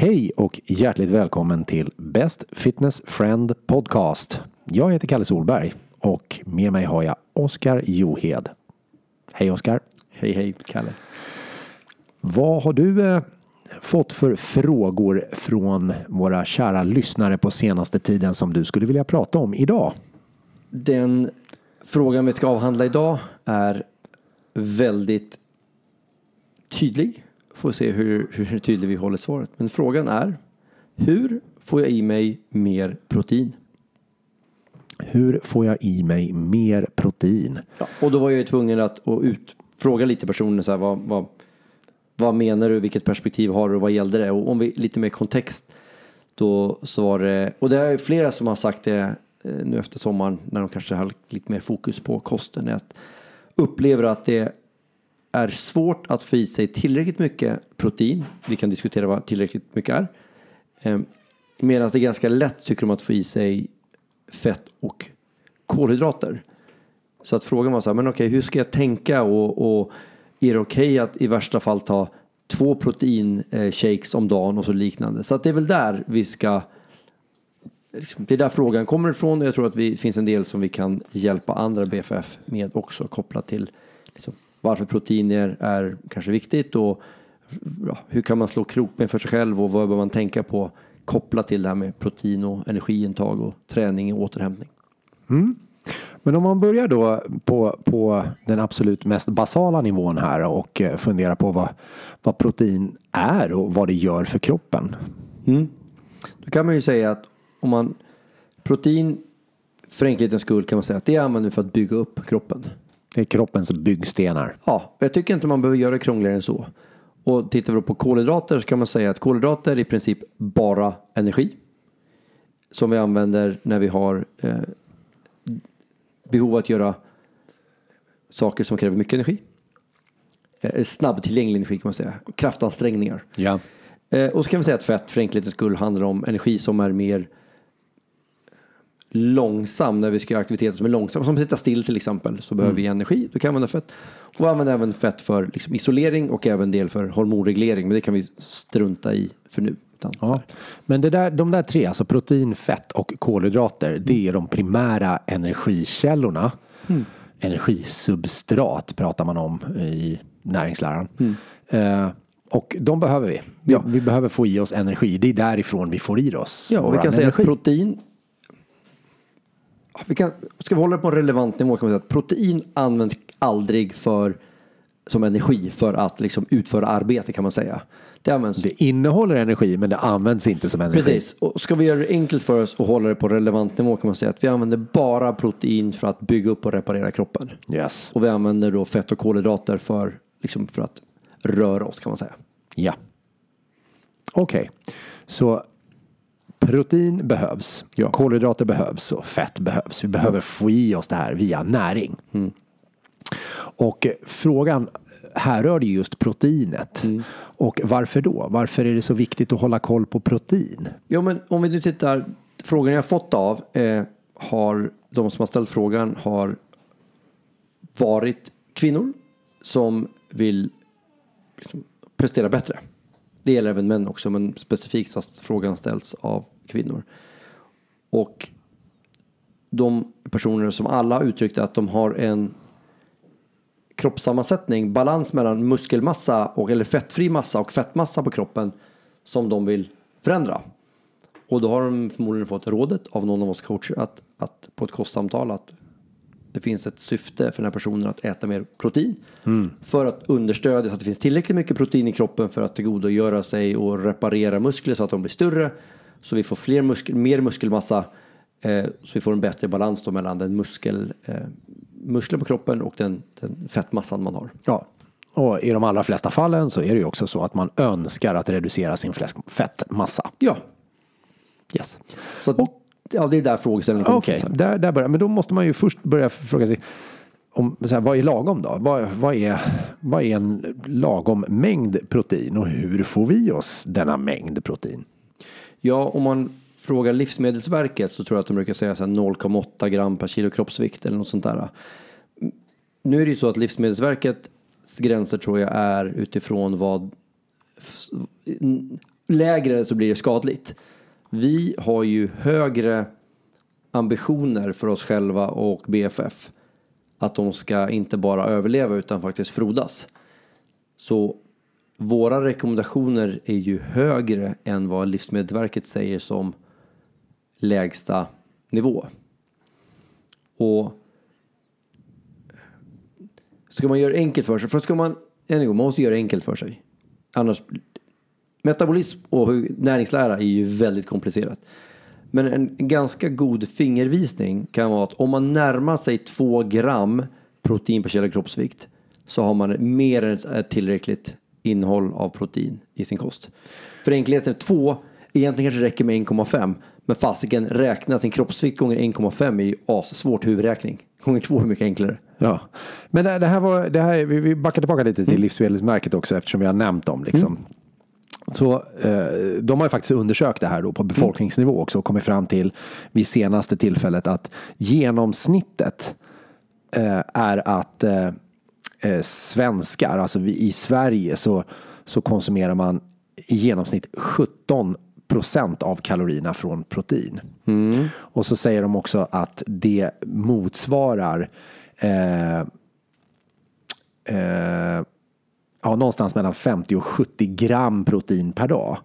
Hej och hjärtligt välkommen till Best Fitness Friend Podcast. Jag heter Kalle Solberg och med mig har jag Oskar Johed. Hej Oskar. Hej hej Kalle. Vad har du eh, fått för frågor från våra kära lyssnare på senaste tiden som du skulle vilja prata om idag? Den frågan vi ska avhandla idag är väldigt tydlig. Får se hur, hur tydlig vi håller svaret. Men frågan är hur får jag i mig mer protein? Hur får jag i mig mer protein? Ja, och då var jag ju tvungen att, utfråga lite personer så här, vad, vad, vad menar du, vilket perspektiv har du och vad gällde det? Och om vi lite mer kontext då så var det, och det är flera som har sagt det eh, nu efter sommaren när de kanske har lite mer fokus på kosten, är att upplever att det är svårt att få i sig tillräckligt mycket protein. Vi kan diskutera vad tillräckligt mycket är. Eh, medan det är ganska lätt tycker de att få i sig fett och kolhydrater. Så att frågan var så här, men okej, hur ska jag tänka och, och är det okej okay att i värsta fall ta två proteinshakes eh, om dagen och så liknande. Så att det är väl där vi ska liksom, det är där frågan kommer ifrån och jag tror att det finns en del som vi kan hjälpa andra BFF med också kopplat till liksom, varför proteiner är kanske viktigt och ja, hur kan man slå krokben för sig själv och vad bör man tänka på kopplat till det här med protein och energiintag och träning och återhämtning. Mm. Men om man börjar då på, på den absolut mest basala nivån här och eh, funderar på vad, vad protein är och vad det gör för kroppen. Mm. Då kan man ju säga att om man protein för enkelhetens skull kan man säga att det använder vi för att bygga upp kroppen. Det är kroppens byggstenar. Ja, jag tycker inte man behöver göra det krångligare än så. Och tittar vi på kolhydrater så kan man säga att kolhydrater är i princip bara energi. Som vi använder när vi har eh, behov att göra saker som kräver mycket energi. Eh, snabbtillgänglig energi kan man säga. Kraftansträngningar. Ja. Eh, och så kan vi säga att fett för enkelhetens skull handlar om energi som är mer långsam när vi ska göra aktiviteter som är långsamma. Som att sitta still till exempel så behöver vi energi. Då kan vi använda fett. Och vi använder även fett för liksom isolering och även del för hormonreglering. Men det kan vi strunta i för nu. Ja. Men det där, de där tre, alltså protein, fett och kolhydrater, det är de primära energikällorna. Energisubstrat pratar man om i näringsläran. Eh, och de behöver vi. Ja. Vi behöver få i oss energi. Det är därifrån vi får i oss Ja, och vi kan säga energi. att protein vi kan, ska vi hålla det på en relevant nivå kan vi säga att protein används aldrig för som energi för att liksom utföra arbete kan man säga. Det används Det innehåller energi men det används inte som energi. Precis, och ska vi göra det enkelt för oss och hålla det på relevant nivå kan man säga att vi använder bara protein för att bygga upp och reparera kroppen. Yes. Och vi använder då fett och kolhydrater för, liksom för att röra oss kan man säga. Ja. Okej. Så protein behövs. Ja. Kolhydrater behövs och fett behövs. Vi behöver få i oss det här via näring. Mm. Och frågan härrör ju just proteinet. Mm. Och varför då? Varför är det så viktigt att hålla koll på protein? Ja, men om vi nu tittar, frågan jag fått av eh, har de som har ställt frågan har varit kvinnor som vill liksom, prestera bättre. Det gäller även män också, men specifikt har frågan ställts av kvinnor. Och de personer som alla har uttryckt att de har en kroppssammansättning, balans mellan muskelmassa och eller fettfri massa och fettmassa på kroppen som de vill förändra. Och då har de förmodligen fått rådet av någon av oss coacher att, att på ett kostsamtal att det finns ett syfte för den här personen att äta mer protein. För att understödja så att det finns tillräckligt mycket protein i kroppen för att tillgodogöra sig och reparera muskler så att de blir större. Så vi får fler muskel, mer muskelmassa. Eh, så vi får en bättre balans då mellan den muskel, eh, muskler på kroppen och den, den fettmassan man har. Ja. Och i de allra flesta fallen så är det ju också så att man önskar att reducera sin fettmassa. Ja, Yes. så att, ja, det är där frågeställningen kommer Okej, ifrån. där, där börjar Men då måste man ju först börja fråga sig om, så här, vad är lagom då? Vad, vad, är, vad är en lagom mängd protein och hur får vi oss denna mängd protein? Ja, om man frågar Livsmedelsverket så tror jag att de brukar säga 0,8 gram per kilo kroppsvikt eller något sånt där. Nu är det ju så att Livsmedelsverkets gränser tror jag är utifrån vad lägre så blir det skadligt. Vi har ju högre ambitioner för oss själva och BFF. Att de ska inte bara överleva utan faktiskt frodas. Så våra rekommendationer är ju högre än vad Livsmedelsverket säger som lägsta nivå. Och ska man göra det enkelt för sig, för ska man, än en gång, man måste göra det enkelt för sig. Annars, metabolism och hur- näringslära är ju väldigt komplicerat. Men en ganska god fingervisning kan vara att om man närmar sig 2 gram protein per kilo kroppsvikt så har man mer än tillräckligt innehåll av protein i sin kost. För enkelheten 2, egentligen kanske räcker med 1,5 men fasiken räkna sin kroppsvikt gånger 1,5 är ju assvårt huvudräkning. Gånger 2 är mycket enklare. Ja, men det, här var, det här, vi, backar tillbaka lite Mm. till Livsmedelsmärket också eftersom vi har nämnt dem. Liksom. Så eh, de har ju faktiskt undersökt det här då på Mm. befolkningsnivå också och kommit fram till vid senaste tillfället att genomsnittet eh, är att eh, eh, svenskar, alltså vi, i Sverige så, så konsumerar man i genomsnitt 17 procent av kalorierna från protein. Och så säger de också att det motsvarar eh, eh, ja, någonstans mellan 50 och 70 gram protein per dag.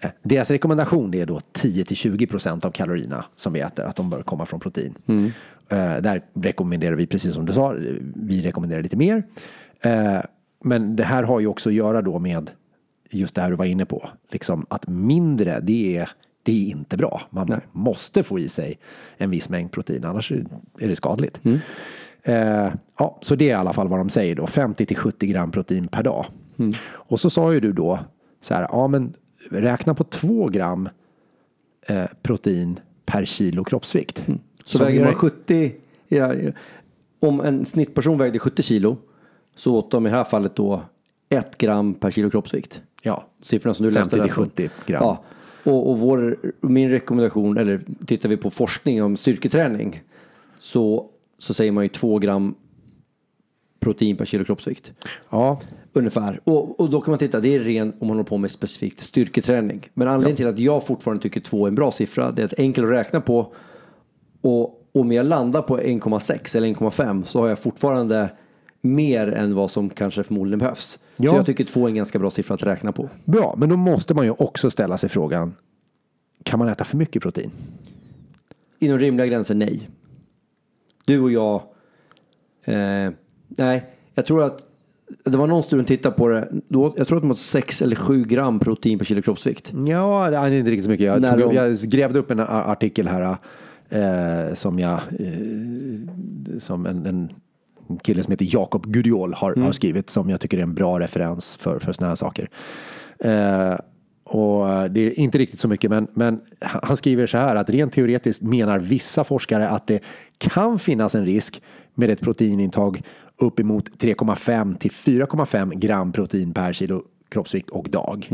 Eh, Deras rekommendation är då 10 till 20 procent av kalorierna som vi äter, att de bör komma från protein. Eh, där rekommenderar vi, precis som du sa, vi rekommenderar lite mer. Eh, men det här har ju också att göra då med just det här du var inne på, liksom att mindre, det är, det är inte bra. Man måste få i sig en viss mängd protein, annars är det skadligt. Eh, ja, så det är i alla fall vad de säger då, 50 till 70 gram protein per dag. Och så sa ju du då så här, ja men räkna på 2 gram eh, protein per kilo kroppsvikt. Så Som väger man 70, ja, om en snittperson vägde 70 kilo så åt de i det här fallet då 1 gram per kilo kroppsvikt. Ja, Siffrorna som du 50 läste. till därifrån. 70 gram. Ja. Och, och vår, min rekommendation, eller tittar vi på forskning om styrketräning så, så säger man ju 2 gram protein per kilo kroppsvikt. ja, Ungefär. Och, och då kan man titta, det är ren om man håller på med specifikt styrketräning. Men anledningen till att jag fortfarande tycker 2 är en bra siffra, det är att enkel att räkna på. Och om jag landar på 1,6 eller 1,5 så har jag fortfarande mer än vad som kanske förmodligen behövs. Ja. Så jag tycker 2 är en ganska bra siffra att räkna på. bra. Men då måste man ju också ställa sig frågan, kan man äta för mycket protein? Inom rimliga gränser, nej. Du och jag, eh, nej, jag tror att det var någon studie tittade på det. Då, jag tror att de har 6 eller 7 gram protein per kilo kroppsvikt. Ja, det är inte riktigt så mycket. Jag, När tog, jag grävde upp en artikel här eh, som jag eh, som en, en kille som heter Jakob Gudiol har, har skrivit som jag tycker är en bra referens för, för sådana här saker. Eh, och det är inte riktigt så mycket, men, men han skriver så här att rent teoretiskt menar vissa forskare att det kan finnas en risk med ett proteinintag uppemot 3,5 till 4,5 gram protein per kilo kroppsvikt och dag.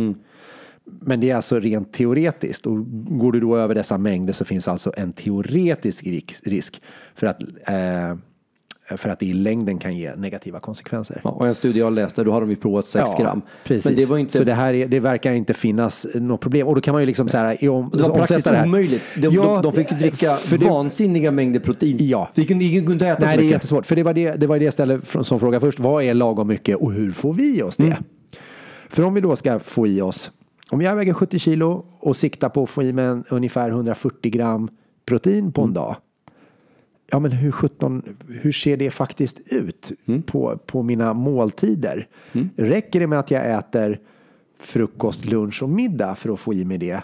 Men det är alltså rent teoretiskt och går du då över dessa mängder så finns alltså en teoretisk risk- risk för att, eh, för att det i längden kan ge negativa konsekvenser. Ja, och en studie jag läste, då hade de ju provat 6 gram. Precis. Men det var inte... Så det här är, det verkar inte finnas något problem. Och då kan man ju liksom så här, om, det var praktiskt det här. omöjligt. De, Ja, de, de fick ju dricka det- vansinniga mängder protein. Ja. Det kunde, ingen kunde äta Nej, så det är mycket. jättesvårt. För det var det, det var det jag ställde som fråga först. Vad är lagom mycket och hur får vi i oss det? För om vi då ska få i oss, om jag väger 70 kilo och siktar på att få i mig ungefär 140 gram protein på en dag. Ja, men hur, 17, hur ser det faktiskt ut på, på mina måltider? Räcker det med att jag äter frukost, lunch och middag för att få i mig det?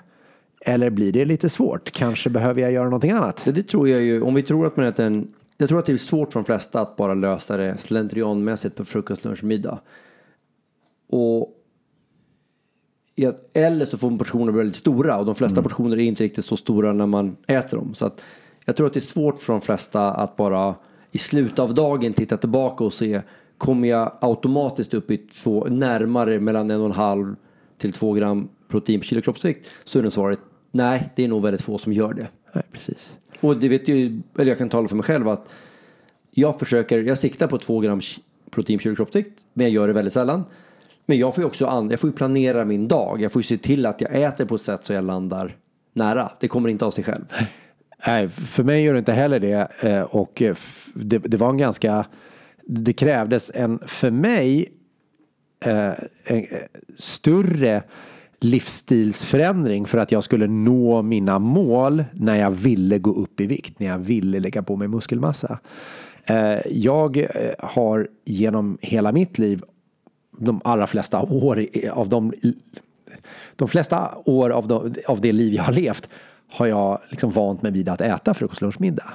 Eller blir det lite svårt? Kanske behöver jag göra någonting annat? Det, det tror jag ju, om vi tror att man äter en... Jag tror att det är svårt för de flesta att bara lösa det slentrianmässigt på frukost, lunch, middag. Och i att- eller så får portioner bli väldigt stora och de flesta portioner är inte riktigt så stora när man äter dem. Så att jag tror att det är svårt för de flesta att bara i slutet av dagen titta tillbaka och se kommer jag automatiskt upp i två, närmare mellan en och en halv till två gram protein per kilo kroppsvikt så är nog svaret nej, det är nog väldigt få som gör det. Nej, precis. Och det vet ju, eller jag kan tala för mig själv att jag försöker, jag siktar på två gram protein per kilo kroppsvikt, men jag gör det väldigt sällan. Men jag får ju också an, jag får ju planera min dag. Jag får ju se till att jag äter på ett sätt så jag landar nära. Det kommer inte av sig själv. Nej, för mig gör det inte heller det. Eh, och eh, det, det var en ganska... Det krävdes en, för mig, eh, en större livsstilsförändring för att jag skulle nå mina mål när jag ville gå upp i vikt, när jag ville lägga på mig muskelmassa. Jag har genom hela mitt liv, de allra flesta år av de de flesta år av, de, av det liv jag har levt har jag liksom vant mig vid att äta frukost, lunch, middag.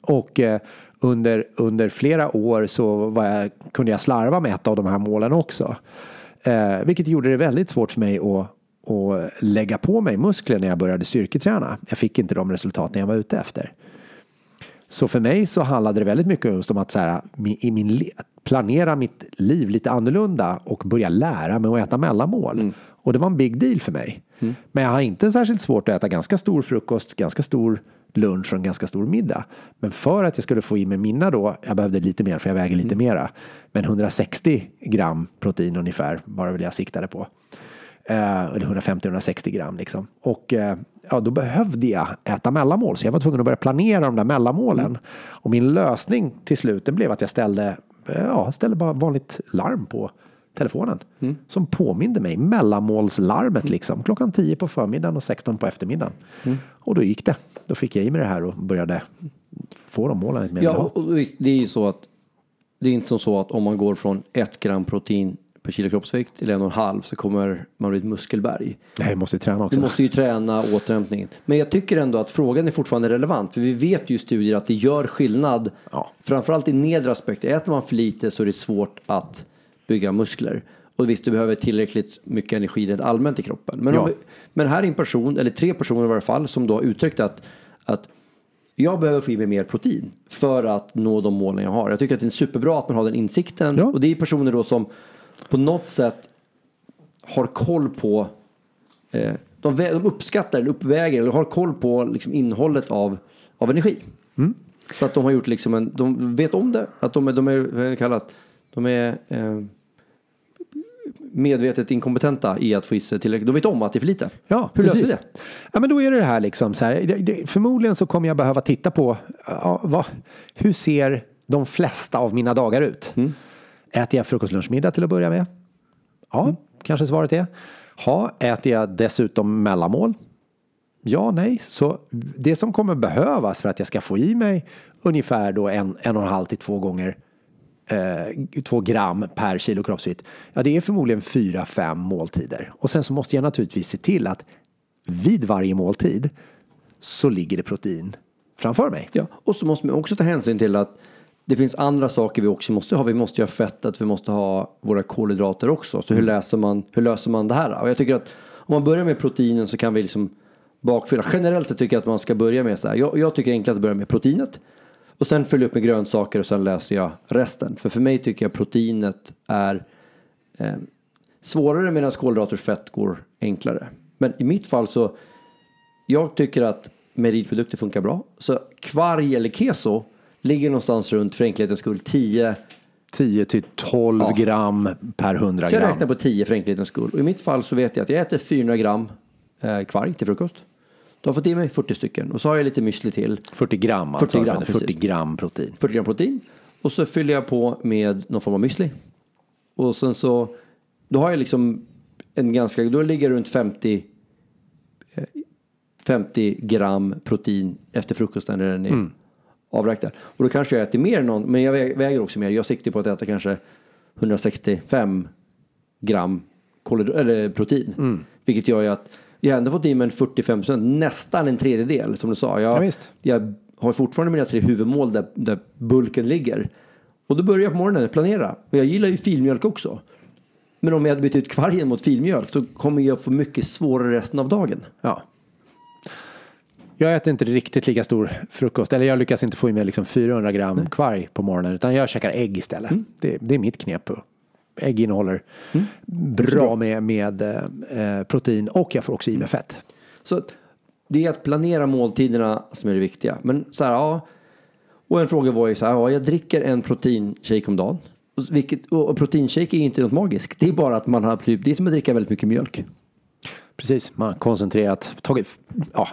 Och eh, under, under flera år så jag, kunde jag slarva med ett av de här målen också. Eh, vilket gjorde det väldigt svårt för mig att, att lägga på mig muskler när jag började styrketräna. Jag fick inte de resultaten jag var ute efter. Så för mig så handlade det väldigt mycket just om att så här, i min, planera mitt liv lite annorlunda och börja lära mig att äta mellanmål. Och det var en big deal för mig. Men jag har inte särskilt svårt att äta ganska stor frukost, ganska stor lunch och en ganska stor middag. Men för att jag skulle få i mig mina då, jag behövde lite mer för jag väger lite mera. Men 160 gram protein ungefär var väl jag siktade på. Eh, eller 150-160 gram liksom. Och eh, ja, då behövde jag äta mellanmål. Så jag var tvungen att börja planera de där mellanmålen. Och min lösning till slut blev att jag ställde, eh, ja, ställde bara vanligt larm på telefonen. Som påminde mig, mellanmålslarmet liksom. Klockan 10 på förmiddagen och 16 på eftermiddagen. Och då gick det. Då fick jag i mig det här och började få de målen. Ja, och visst, det är ju så att det är inte som så att om man går från ett gram protein per kilo kroppsvikt till en och en halv så kommer man bli ett muskelberg. Nej, jag måste träna Du också. måste ju träna återhämtningen. Men jag tycker ändå att frågan är fortfarande relevant. För vi vet ju i studier att det gör skillnad. Ja. Framförallt i nedre aspekter. Äter man för lite så är det svårt att bygga muskler. Och visst, du behöver tillräckligt mycket energi rent allmänt i kroppen. Men, Ja. vi, men här är en person, eller tre personer i varje fall, som då har uttryckt att, att jag behöver få i mig mer protein för att nå de målen jag har. Jag tycker att det är superbra att man har den insikten. Ja. Och det är personer då som på något sätt har koll på eh, de, de uppskattar eller uppväger eller har koll på liksom innehållet av, av energi. Så att de har gjort liksom en, de vet om det, att de är, de är kallat, de är eh, medvetet inkompetenta i att få i sig tillräckligt. De vet om att det är för lite. Ja, Hur löser vi precis. det? Ja, men då är det det här liksom så här. Det, förmodligen så kommer jag behöva titta på ja, vad, hur ser de flesta av mina dagar ut? Mm. Äter jag frukost, lunch, middag till att börja med? Ja, Mm. kanske svaret är. Ha, äter jag dessutom mellanmål? Ja, nej. Så det som kommer behövas för att jag ska få i mig ungefär då en, en och en halv till två gånger eh, två gram per kilo kroppsvikt. Ja, det är förmodligen fyra, fem måltider. Och sen så måste jag naturligtvis se till att vid varje måltid så ligger det protein framför mig. Ja, och så måste man också ta hänsyn till att det finns andra saker vi också måste ha. Vi måste ha fettet, vi måste ha våra kolhydrater också. Så hur, läser man, hur löser man det här? Och jag tycker att om man börjar med proteinen så kan vi liksom bakfylla. Generellt sett tycker jag att man ska börja med så här. Jag, jag tycker enklast att börja med proteinet. Och sen följa upp med grönsaker och sen läser jag resten. För för mig tycker jag proteinet är eh, svårare medan kolhydrater och fett går enklare. Men i mitt fall så jag tycker att meritprodukter funkar bra. Så kvarg eller keso ligger någonstans runt för enkelhetens skull 10. 10 till 12 Ja. gram per 100 Så jag gram. räknar på 10 för enkelhetens skull. Och i mitt fall så vet jag att jag äter 400 gram eh, kvarg till frukost. Då har fått i mig 40 stycken. Och så har jag lite müsli till. 40 gram alltså. 40 gram, 40 precis. gram protein. 40 gram protein. Och så fyller jag på med någon form av müsli. Och sen så, då har jag liksom en ganska, då ligger runt 50, eh, 50 gram protein efter frukosten när den är Mm. avräknad. Och då kanske jag äter mer än någon, men jag vä- väger också mer. Jag siktar på att äta kanske 165 gram protein. Mm. Vilket gör ju att jag har ändå fått i mig en 45% nästan en tredjedel som du sa. Jag, Ja, jag har fortfarande mina tre huvudmål där, där bulken ligger. Och då börjar jag på morgonen planera. Och jag gillar ju filmjölk också. Men om jag hade bytt ut kvargen mot filmjölk så kommer jag få mycket svårare resten av dagen. Ja. Jag äter inte riktigt lika stor frukost. Eller jag lyckas inte få i mig liksom 400 gram kvarg på morgonen. Utan jag käkar ägg istället. Mm. Det, det är mitt knep. Ägg innehåller bra med, med eh, protein och jag får också i Mm. mig fett. Så det är att planera måltiderna som är det viktiga. Men så här, ja. Och en fråga var ju så här, ja, jag dricker en proteinshake om dagen. Och, vilket, och proteinshake är inte något magiskt. Det är bara att man har typ, det är som att dricka väldigt mycket mjölk. Precis, man har koncentrerat, tagit, ja,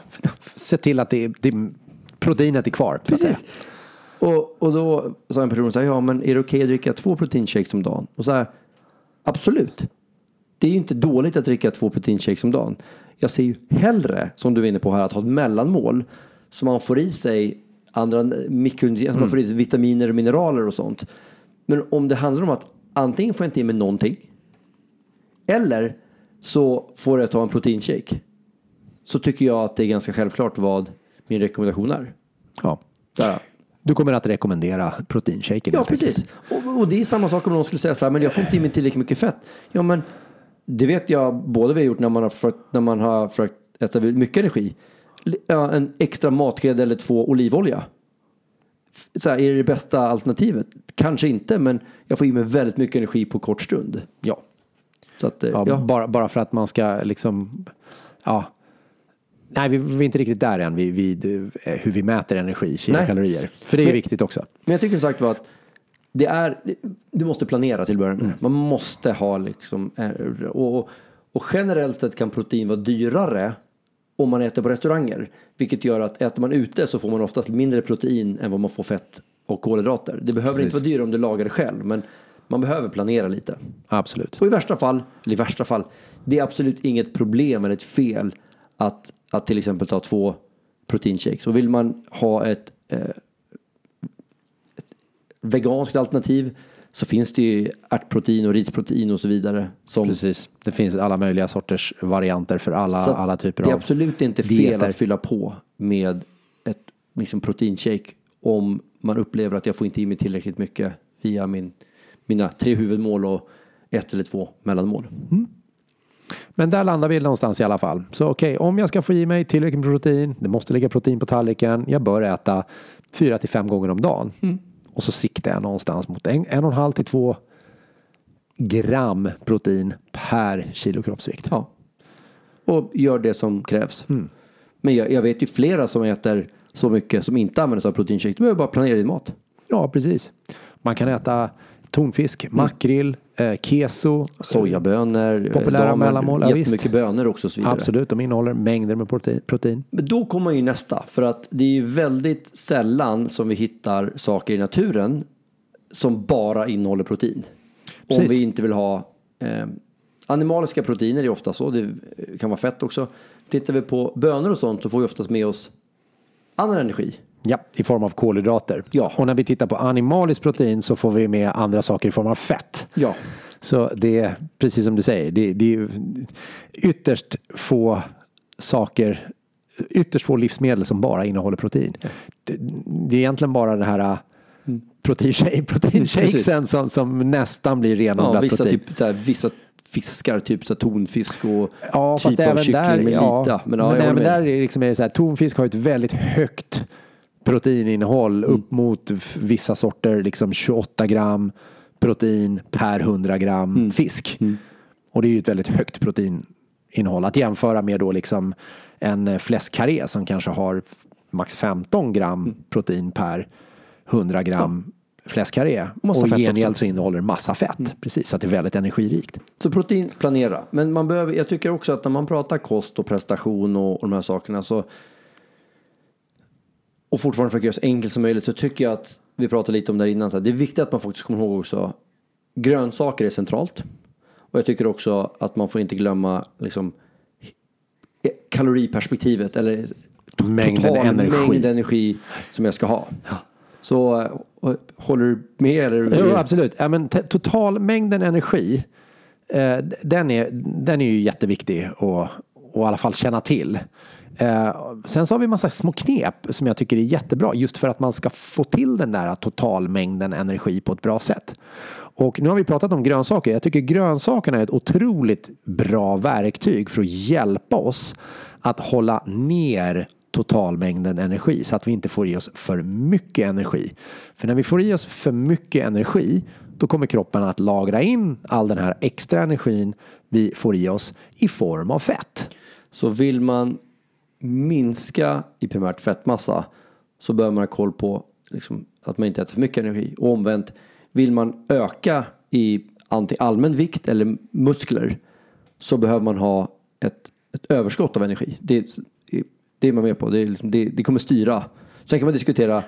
sett till att det, det, proteinet är kvar. Så att. Precis. Och, och då sa en person så här, ja men är det okej att dricka två proteinshakes om dagen? Och så här, absolut. Det är ju inte dåligt att dricka två proteinshakes om dagen. Jag ser ju hellre, som du var inne på här, att ha ett mellanmål. Så man får i sig andra mikronutrienter, så man får i sig vitaminer och mineraler och sånt. Men om det handlar om att antingen får jag inte i mig någonting. Eller så får jag ta en proteinshake. Så tycker jag att det är ganska självklart vad min rekommendation är. Ja. Där. Du kommer att rekommendera proteinshaken. Ja, precis. Och, och det är samma sak om någon skulle säga så här, men jag får inte i mig tillräckligt mycket fett. Ja, men det vet jag både vi har gjort när man har försökt, när man har försökt äta mycket energi. En extra matsked eller två olivolja. Så här, är det det bästa alternativet? Kanske inte, men jag får i mig väldigt mycket energi på kort stund. Ja. Så att, eh, Ja, ja. Bara, bara för att man ska liksom, ja. Nej, vi, vi är inte riktigt där än vid, vid eh, hur vi mäter energi, kilokalorier. För det är Men- viktigt också. Men jag tycker som sagt var att det är, du måste planera till början med. Man måste ha liksom, eh, och, och generellt sett kan protein vara dyrare om man äter på restauranger. Vilket gör att äter man ute så får man oftast mindre protein än vad man får fett och kolhydrater. Det behöver Precis. inte vara dyrare om du lagar det själv, men man behöver planera lite. Absolut. Och i värsta fall, eller i värsta fall, det är absolut inget problem eller ett fel att, att till exempel ta två proteinshakes. Och vill man ha ett, eh, ett veganskt alternativ så finns det ju ärtprotein och risprotein och så vidare. Som, Precis. Det finns alla möjliga sorters varianter för alla, så alla typer det är av absolut inte fel dieter. att fylla på med ett liksom, proteinshake om man upplever att jag får inte i mig tillräckligt mycket via min, mina tre huvudmål och ett eller två mellanmål. Men där landar vi någonstans i alla fall. Så okej, om jag ska få i mig tillräckligt med protein, det måste ligga protein på tallriken, jag bör äta fyra till fem gånger om dagen. Och så siktar jag någonstans mot en, en och en halv till två gram protein per kilo kroppsvikt. Ja. Och gör det som krävs. Mm. Men jag, jag vet ju flera som äter så mycket som inte använder sig av proteinshake. Du behöver bara planera din mat. Ja, precis. Man kan äta tonfisk, makrill, eh, keso. Sojabönor. Populära damer, mellanmål, ja, Jättemycket visst. bönor också och så vidare. Absolut, de innehåller mängder med protein. protein. Men då kommer man ju nästa. För att det är ju väldigt sällan som vi hittar saker i naturen som bara innehåller protein. Om Precis. vi inte vill ha eh, animaliska proteiner är ofta så. Det kan vara fett också. Tittar vi på bönor och sånt så får vi oftast med oss annan energi. Ja, i form av kolhydrater. Ja. Och när vi tittar på animaliskt protein så får vi med andra saker i form av fett. Ja. Så det är precis som du säger, det, det är ytterst få saker, ytterst få livsmedel som bara innehåller protein. Det, det är egentligen bara det här Mm. proteinshake, proteinshakesen som, som nästan blir Ja, renodlat vissa, protein. typ, så här, vissa fiskar, typ så tonfisk och Ja, typ fast av även kyckling där, med ja, lita. Men, men, ja, jag även med. där är det liksom är det så här, tonfisk har ett väldigt högt proteininnehåll Mm. upp mot vissa sorter, liksom 28 gram protein per 100 gram Mm. fisk. Och det är ju ett väldigt högt proteininnehåll att jämföra med då liksom en eh, fläskkarré som kanske har max 15 gram Mm. protein per 100 gram fläskkarré. Massa och i gengäld så innehåller det massa fett. Precis, så att det är väldigt energirikt. Så protein, planera. Men man behöver, jag tycker också att när man pratar kost och prestation och, och de här sakerna så och fortfarande försöka göra så enkelt som möjligt så tycker jag att vi pratade lite om det här innan. Så här, det är viktigt att man faktiskt kommer ihåg också grönsaker är centralt. Och jag tycker också att man får inte glömma liksom kaloriperspektivet eller Mängden total energi. mängd energi som jag ska ha. Så eh, och, håller du med? Eller? Jo, absolut. Ja, men totalmängden energi, eh, den, är, den är ju jätteviktig att och i alla fall känna till. Eh, sen så har vi massa små knep som jag tycker är jättebra just för att man ska få till den där totalmängden energi på ett bra sätt. Och nu har vi pratat om grönsaker. Jag tycker grönsakerna är ett otroligt bra verktyg för att hjälpa oss att hålla ner totalmängden energi så att vi inte får i oss för mycket energi. För när vi får i oss för mycket energi då kommer kroppen att lagra in all den här extra energin vi får i oss i form av fett. Så vill man minska i primärt fettmassa så bör man ha koll på liksom, att man inte äter för mycket energi. Och omvänt, vill man öka i antingen allmän vikt eller muskler så behöver man ha ett, ett överskott av energi. Det, det är man med på. Det, liksom, det, det kommer styra. Sen kan man diskutera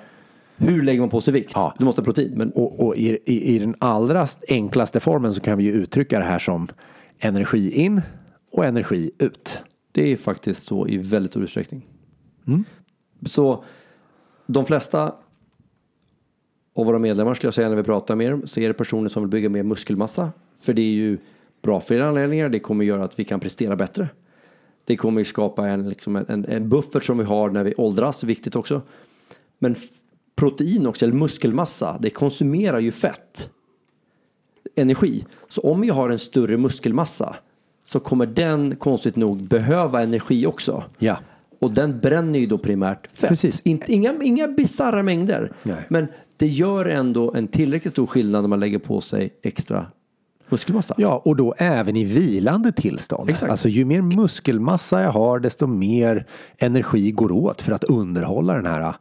hur lägger man på sig vikt? Ja. Du måste ha protein. Men Och, och i, i, i den allra enklaste formen så kan vi ju uttrycka det här som energi in och energi ut. Det är faktiskt så i väldigt stor utsträckning. Så de flesta av våra medlemmar skulle jag säga när vi pratar med dem så är det personer som vill bygga mer muskelmassa. För det är ju bra för flera anledningar. Det kommer göra att vi kan prestera bättre. Det kommer ju skapa en, liksom en, en buffert som vi har när vi åldras, viktigt också. Men protein också, eller muskelmassa, det konsumerar ju fett. Energi. Så om jag har en större muskelmassa så kommer den konstigt nog behöva energi också. Ja. Och den bränner ju då primärt fett. Precis. Inga inga bisarra mängder. Nej. Men det gör ändå en tillräckligt stor skillnad när man lägger på sig extra muskelmassa. Ja, och då även i vilande tillstånd. Exakt. Alltså ju mer muskelmassa jag har, desto mer energi går åt för att underhålla den här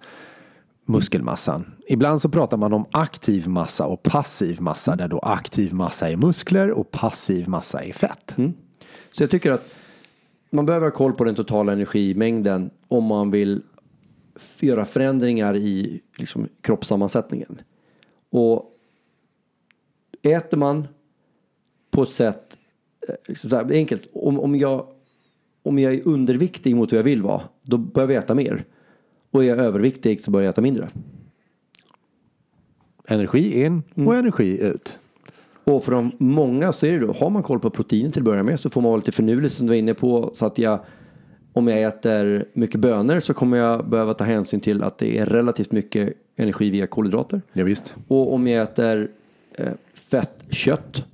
muskelmassan. Ibland så pratar man om aktiv massa och passiv massa, där då aktiv massa är muskler och passiv massa är fett. Så jag tycker att man behöver ha koll på den totala energimängden om man vill göra förändringar i liksom, kroppssammansättningen. Och äter man på ett sätt, eh, liksom så här, enkelt, om, om, jag, om jag är underviktig mot hur jag vill vara, då behöver jag äta mer. Och är jag överviktig så bör jag äta mindre. Energi in och energi ut. Och för de många så är det då, har man koll på proteiner till att börja med så får man vara lite finurlig som du var inne på. Så att jag, om jag äter mycket bönor så kommer jag behöva ta hänsyn till att det är relativt mycket energi via kolhydrater. Ja, visst. Och om jag äter eh, fett kött,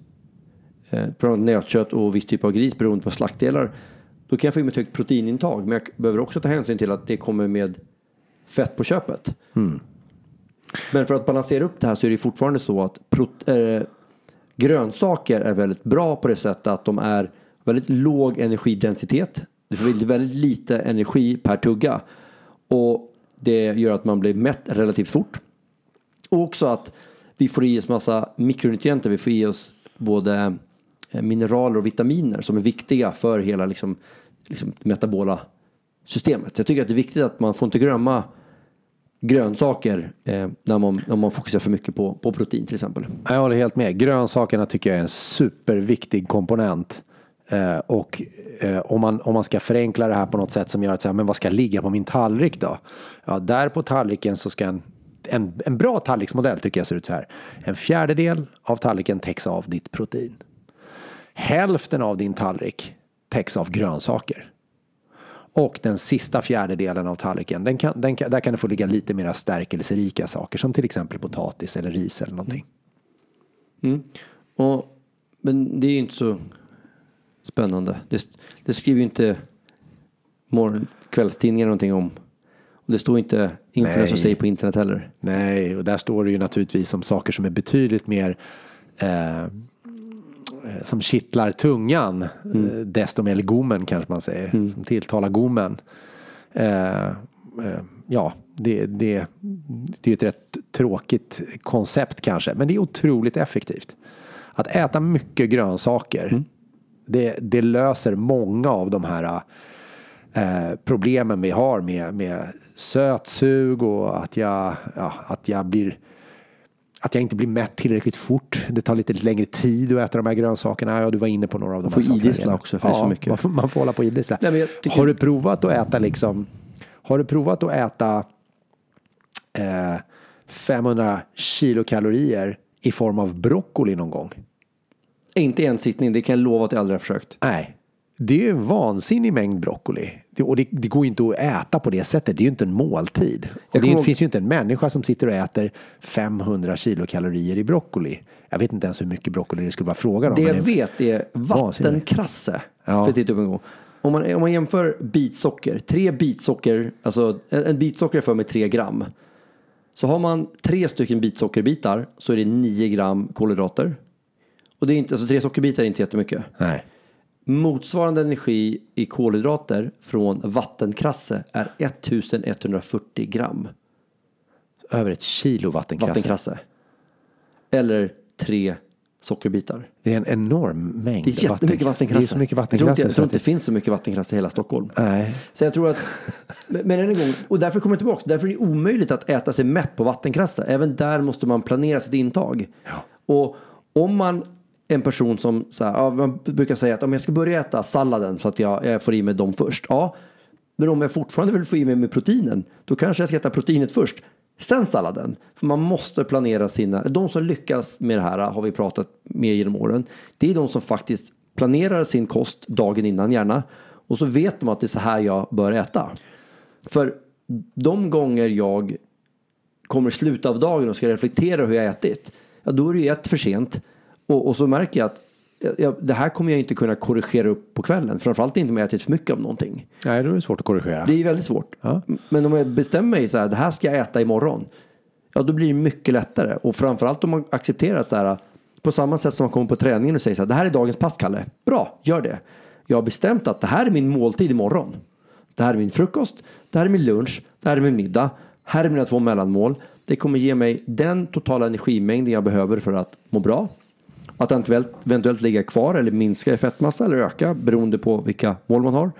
eh, nötkött och viss typ av gris beroende på slaktdelar, då kan jag få in ett högt proteinintag. Men jag behöver också ta hänsyn till att det kommer med fett på köpet. Men för att balansera upp det här så är det fortfarande så att prot- eh, grönsaker är väldigt bra på det sättet att de är väldigt låg energidensitet. Det får väldigt, lite energi per tugga. Och det gör att man blir mätt relativt fort. Och också att vi får i oss massa mikronutrienter. Vi får i oss både eh, mineraler och vitaminer som är viktiga för hela liksom, liksom det metabola systemet. Jag tycker att det är viktigt att man får inte glömma grönsaker eh, när, man, när man fokuserar för mycket på, på protein till exempel. Jag håller helt med. Grönsakerna tycker jag är en superviktig komponent. Eh, och eh, om, man, om man ska förenkla det här på något sätt som gör att säga men vad ska ligga på min tallrik då? Ja, där på tallriken så ska en, en, en bra tallriksmodell tycker jag ser ut så här. En fjärdedel av tallriken täcks av ditt protein. Hälften av din tallrik täcks av grönsaker. Och den sista fjärdedelen av tallriken, den kan, den kan, där kan det få ligga lite mera stärkelserika saker som till exempel potatis eller ris eller någonting. Och, men det är ju inte så spännande. Det, det skriver ju inte morgon, kvällstidningar någonting om. Och det står inte influencers Nej. säger på internet heller. Nej, och där står det ju naturligtvis om saker som är betydligt mer eh, som kittlar tungan, eh, desto mer gommen kanske man säger, som tilltalar gommen. Eh, eh, ja, det, det, det är ett rätt tråkigt koncept kanske, men det är otroligt effektivt. Att äta mycket grönsaker, det, det löser många av de här eh, problemen vi har med, med sötsug och att jag, ja, att jag blir att jag inte blir mätt tillräckligt fort. Det tar lite längre tid att äta de här grönsakerna. Ja, du var inne på några av de får här sakerna. idissla redan. också, för det är så mycket. Man får, man får hålla på och idissla. Nej, tycker- Har du provat att äta liksom Har du provat att äta eh, 500 kilokalorier i form av broccoli någon gång? Inte i en sittning, det kan jag lova att jag aldrig har försökt. Nej. Det är en vansinnig mängd broccoli. Det, och det, det går inte att äta på det sättet. Det är ju inte en måltid. Och det ihåg- finns ju inte en människa som sitter och äter 500 kilokalorier i broccoli. Jag vet inte ens hur mycket broccoli det skulle vara frågan om. Det jag vet är vattenkrasse. Ja. För upp en gång. Om man, om man jämför bitsocker, tre bitsocker, alltså en, en bitsocker är för med tre gram. Så har man tre stycken bitsockerbitar så är det nio gram kolhydrater. Och det är inte, alltså tre sockerbitar är inte jättemycket. Nej. Motsvarande energi i kolhydrater från vattenkrasse är 1140 gram Över ett kilo vattenkrasse. vattenkrasse. eller tre sockerbitar. Det är en enorm mängd Det är jättemycket vattenkrasse. Det är så mycket Jag tror inte, vattenkrasse. jag tror att inte det finns så mycket vattenkrasse i hela Stockholm. Nej. Så jag tror att, men än en gång, och därför kommer jag tillbaka, därför är det omöjligt att äta sig mätt på vattenkrasse. Även där måste man planera sitt intag. Ja. Och om man en person som, så här, ja, man brukar säga att om jag ska börja äta salladen så att jag, jag får i mig dem först. Ja, men om jag fortfarande vill få i mig med proteinen, då kanske jag ska äta proteinet först. Sen salladen. För man måste planera sina, de som lyckas med det här har vi pratat med genom åren. Det är de som faktiskt planerar sin kost dagen innan gärna. Och så vet de att det är så här jag bör äta. För de gånger jag kommer i slutet av dagen och ska reflektera hur jag ätit. Ja, då är det ju ett för sent. Och, och så märker jag att ja, ja, det här kommer jag inte kunna korrigera upp på kvällen. Framförallt inte om jag ätit för mycket av någonting. Nej, då är det svårt att korrigera. Det är väldigt svårt. Ja. Men om jag bestämmer mig så här, det här ska jag äta imorgon. Ja, då blir det mycket lättare. Och framförallt om man accepterar så här, på samma sätt som man kommer på träningen och säger så här, det här är dagens pass, Kalle. Bra, gör det. Jag har bestämt att det här är min måltid imorgon. Det här är min frukost, det här är min lunch, det här är min middag. Här är mina två mellanmål. Det kommer ge mig den totala energimängden jag behöver för att må bra. Att eventuellt, eventuellt ligga kvar eller minska i fettmassa eller öka beroende på vilka mål man har.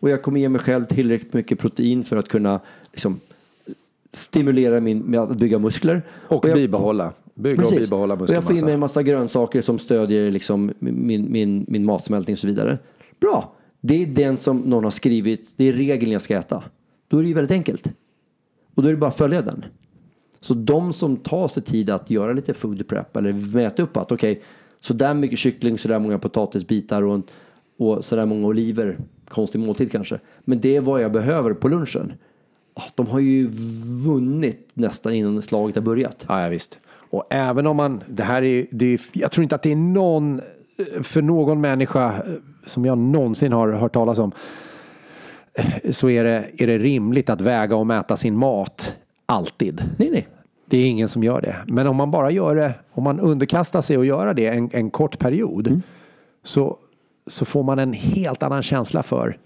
Och jag kommer ge mig själv tillräckligt mycket protein för att kunna liksom, stimulera min, med att bygga muskler. Och jag, bibehålla. Bygga och bibehålla och jag får i muskelmassa. mig en massa grönsaker som stödjer liksom min, min, min matsmältning och så vidare. Bra! Det är den som någon har skrivit, det är regeln jag ska äta. Då är det ju väldigt enkelt. Och då är det bara att följa den. Så de som tar sig tid att göra lite food prep eller mäta upp att okej, så där mycket kyckling, så där många potatisbitar och, och så där många oliver, konstig måltid kanske. Men det är vad jag behöver på lunchen. De har ju vunnit nästan innan slaget har börjat. Ja, ja, visst. Och även om man, det här är, det är, jag tror inte att det är någon, för någon människa eh, som jag någonsin har hört talas om, eh, så är det, är det rimligt att väga och mäta sin mat alltid. Nej, nej. Det är ingen som gör det. Men om man bara gör det, om man underkastar sig och göra det en, en kort period, så, så får man en helt annan känsla för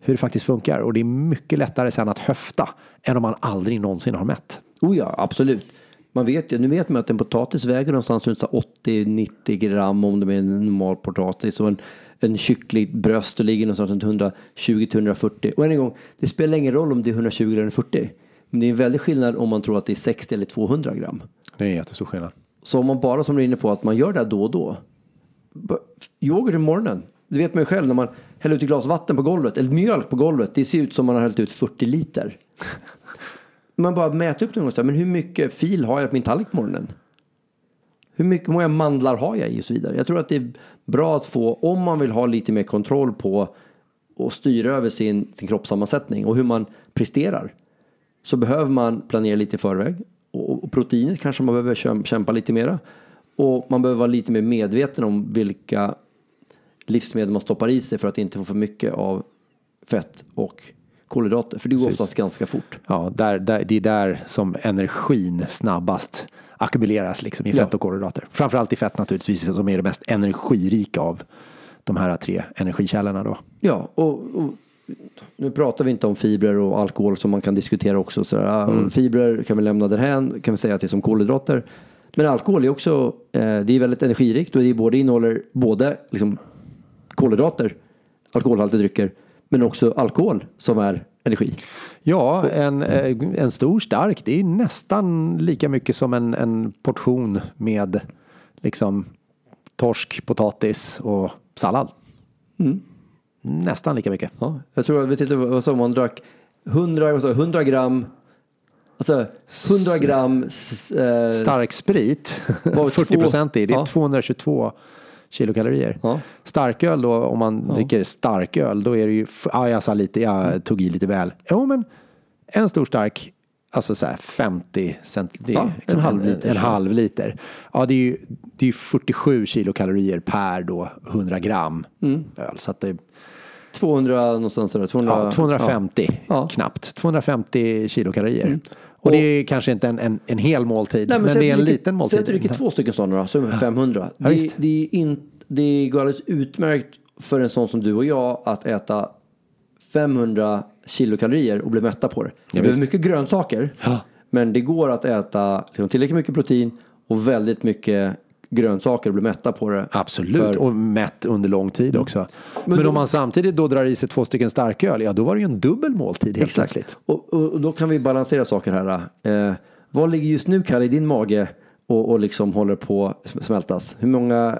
hur det faktiskt funkar. Och det är mycket lättare sen att höfta än om man aldrig någonsin har mätt. Oh ja, absolut. Man vet ju, nu vet man att en potatis väger någonstans runt så här 80-90 gram om det är en normal potatis och en, en kycklingbröst ligger någonstans runt 120-140. Och än en gång, det spelar ingen roll om det är 120 eller 140. Men det är en väldig skillnad om man tror att det är 60 eller 200 gram. Det är en jättestor skillnad. Så om man bara som du är inne på att man gör det här då och då. Yoghurt i morgonen. Det vet man ju själv när man häller ut ett glas vatten på golvet eller mjölk på golvet. Det ser ut som man har hällt ut 40 liter. Man bara mäter upp det så här, Men hur mycket fil har jag på min tallrik på morgonen? Hur mycket många mandlar har jag i och så vidare. Jag tror att det är bra att få, om man vill ha lite mer kontroll på och styra över sin, sin kroppssammansättning och hur man presterar. Så behöver man planera lite i förväg. Och, och proteinet kanske man behöver käm- kämpa lite mera. Och man behöver vara lite mer medveten om vilka livsmedel man stoppar i sig för att inte få för mycket av fett och kolhydrater. För det går Precis. oftast ganska fort. Ja, där, där, det är där som energin snabbast ackumuleras liksom, i Ja. fett och kolhydrater. Framförallt i fett naturligtvis som är det mest energirika av de här tre energikällorna då. Ja, och, och nu pratar vi inte om fibrer och alkohol som man kan diskutera också. Så där, Fibrer kan vi lämna därhän, kan vi säga att det är som kolhydrater. Men alkohol är också, eh, det är väldigt energirikt och det både innehåller både liksom, kolhydrater, alkoholhaltiga drycker, men också alkohol som är energi. Ja, en, eh, en stor stark, det är nästan lika mycket som en, en portion med liksom torsk, potatis och sallad. Nästan lika mycket. Ja, jag tror, jag vet inte vad som man drack, 100, vad sa jag, 100 gram, alltså 100 gram s- eh, Stark sprit, Var 40 procent i, det är Ja. 222 kilokalorier. Ja. Starköl då, om man dricker starköl, då är det ju, ja jag sa lite, jag tog i lite väl. Jo men en stor stark, alltså så här 50 cent, det är Ja, liksom en halv liter, En, så. halv liter. Ja det är ju det är ju 47 kilokalorier per då 100 gram Mm. öl. Så att det, 200 någonstans där, 200, ja, 250 Ja. Mm. knappt, 250 kilokalorier. Och det är kanske inte en, en, en hel måltid, Nej, men, säg det är en dricker- liten Säg måltid. att du dricker två stycken sådana så är det 500. Ja, det, det, är in, det går alldeles utmärkt för en sån som du och jag att äta 500 kilokalorier och bli mätta på det. Det visst. mycket grönsaker. Men det går att äta liksom, tillräckligt mycket protein och väldigt mycket grönsaker och bli mätta på det. Absolut, För- och mätt under lång tid också. Men, då- om man samtidigt då drar i sig två stycken starköl, ja då var det ju en dubbel måltid helt plötsligt. Och, och, och då kan vi balansera saker här. Eh, vad ligger just nu Kalle i din mage och, och liksom håller på att smältas? Hur många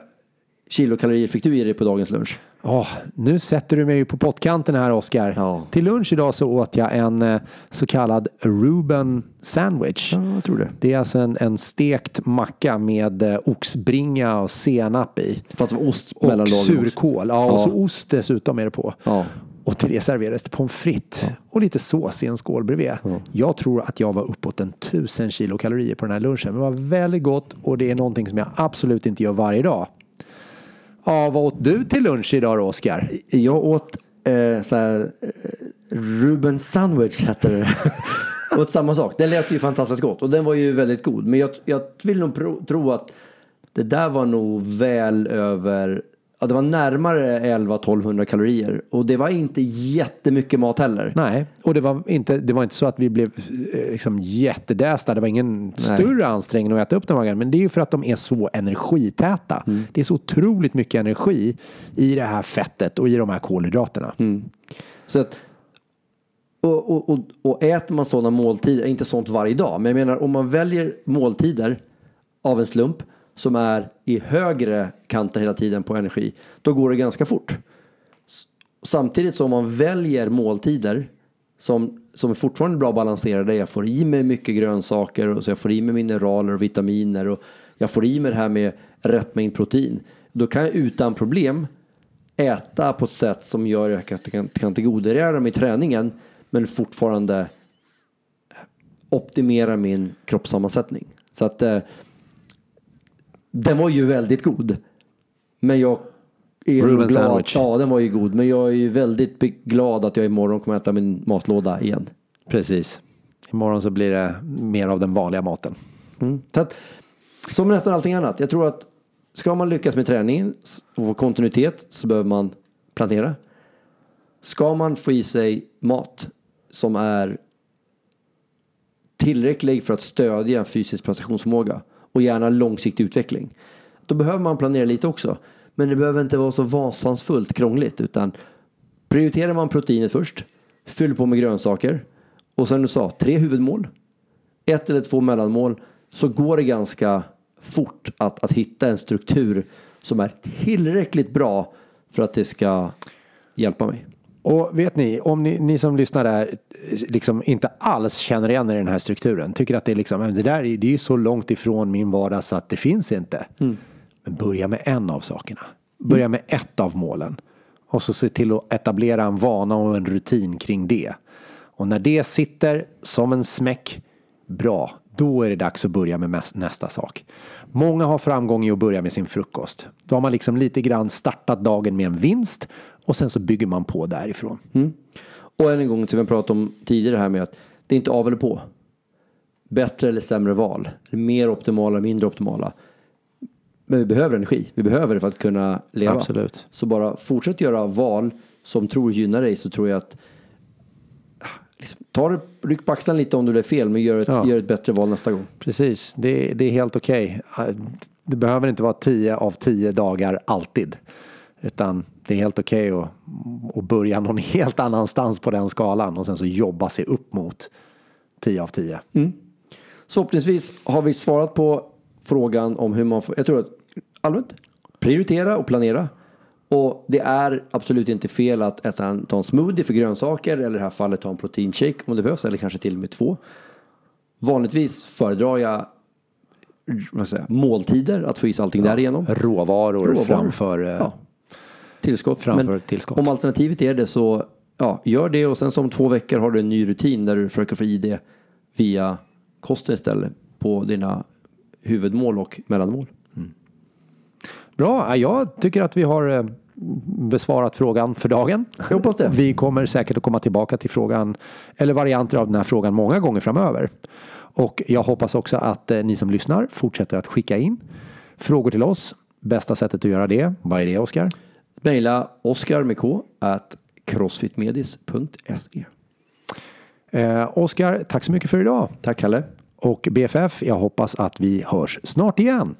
kilokalorier fick du i dig på dagens lunch? Åh, nu sätter du mig på pottkanten här Oskar. Ja. Till lunch idag så åt jag en eh, så kallad Reuben sandwich. jag tror det. Det är alltså en, en stekt macka med eh, oxbringa och senap i. Fast var ost Och surkål. Ja, och Ja. så ost dessutom är det på. Ja. Och till det serverades det pommes frites och lite sås i en skål bredvid. Jag tror att jag var uppåt en tusen kilokalorier på den här lunchen. Men det var väldigt gott och det är någonting som jag absolut inte gör varje dag. Ja, vad åt du till lunch idag då, Oskar? Jag åt eh, så här, eh, Ruben sandwich hette det. Jag åt samma sak. Den lät ju fantastiskt gott och den var ju väldigt god. Men jag, jag vill nog pro, tro att det där var nog väl över, ja, det var närmare 11-1200 kalorier. Och det var inte jättemycket mat heller. Nej, och det var inte, det var inte så att vi blev eh, liksom jättedästa. Det var ingen större ansträngning att äta upp den här Men det är ju för att de är så energitäta. Det är så otroligt mycket energi i det här fettet och i de här kolhydraterna. Så att, och, och, och, och äter man sådana måltider, inte sånt varje dag, men jag menar om man väljer måltider av en slump som är i högre kanten hela tiden på energi, då går det ganska fort. Samtidigt som man väljer måltider som, som är fortfarande bra balanserade, jag får i mig mycket grönsaker och så jag får i mig mineraler och vitaminer och jag får i mig det här med rätt mängd protein. Då kan jag utan problem äta på ett sätt som gör att jag kan, kan tillgodogöra mig träningen men fortfarande optimera min kroppssammansättning. Så att eh, den var ju väldigt god. Men jag är nog Reuben glad. sandwich. Ja, den var ju god. Men jag är ju väldigt glad att jag imorgon kommer äta min matlåda igen. Precis. Imorgon så blir det mer av den vanliga maten. Så att, som nästan allting annat. Jag tror att ska man lyckas med träningen och få kontinuitet så behöver man planera. Ska man få i sig mat som är tillräcklig för att stödja en fysisk prestationsförmåga och gärna långsiktig utveckling. Då behöver man planera lite också. Men det behöver inte vara så vasansfullt krångligt utan prioriterar man proteinet först, fyller på med grönsaker och sen du sa tre huvudmål, ett eller två mellanmål så går det ganska fort att, att hitta en struktur som är tillräckligt bra för att det ska hjälpa mig. Och vet ni, om ni, ni som lyssnar där liksom inte alls känner igen er i den här strukturen, tycker att det är liksom, "Men det där är- det är ju så långt ifrån min vardag så att det finns inte. Men börja med en av sakerna. Börja med ett av målen. Och så se till att etablera en vana och en rutin kring det. Och när det sitter som en smäck, bra, då är det dags att börja med nästa sak. Många har framgång i att börja med sin frukost. Då har man liksom lite grann startat dagen med en vinst och sen så bygger man på därifrån. Och än en gång som jag pratade om tidigare här med att det är inte av eller på. Bättre eller sämre val. Mer optimala, mindre optimala. Men vi behöver energi. Vi behöver det för att kunna leva. Absolut. Så bara fortsätt göra val som tror gynnar dig så tror jag att liksom, ta det, ryck på axlarna lite om du är fel men gör ett, Ja. gör ett bättre val nästa gång. Precis, det, det är helt okej. Det behöver inte vara 10 av 10 dagar alltid. Utan det är helt okej att, att börja någon helt annanstans på den skalan och sen så jobba sig upp mot 10 av 10. Så förhoppningsvis har vi svarat på frågan om hur man får, jag tror att allmänt prioritera och planera. Och det är absolut inte fel att äta en, ta en smoothie för grönsaker eller i det här fallet ta en proteinshake om det behövs eller kanske till och med två. Vanligtvis föredrar jag vad säger, måltider, att få i sig allting därigenom. Råvaror, Råvaror. framför... eh, Ja. Tillskott. Framför Men tillskott. om alternativet är det så ja, gör det och sen som två veckor har du en ny rutin där du försöker få i det via kosten istället på dina huvudmål och mellanmål. Bra, jag tycker att vi har eh, besvarat frågan för dagen. Jag hoppas det. Vi kommer säkert att komma tillbaka till frågan eller varianter av den här frågan många gånger framöver. Och jag hoppas också att eh, ni som lyssnar fortsätter att skicka in frågor till oss. Bästa sättet att göra det, vad är det Oskar? Mejla Oskar med K at crossfitmedis.se. Eh, Oskar, tack så mycket för idag. Tack Kalle. och BFF. Jag hoppas att vi hörs snart igen.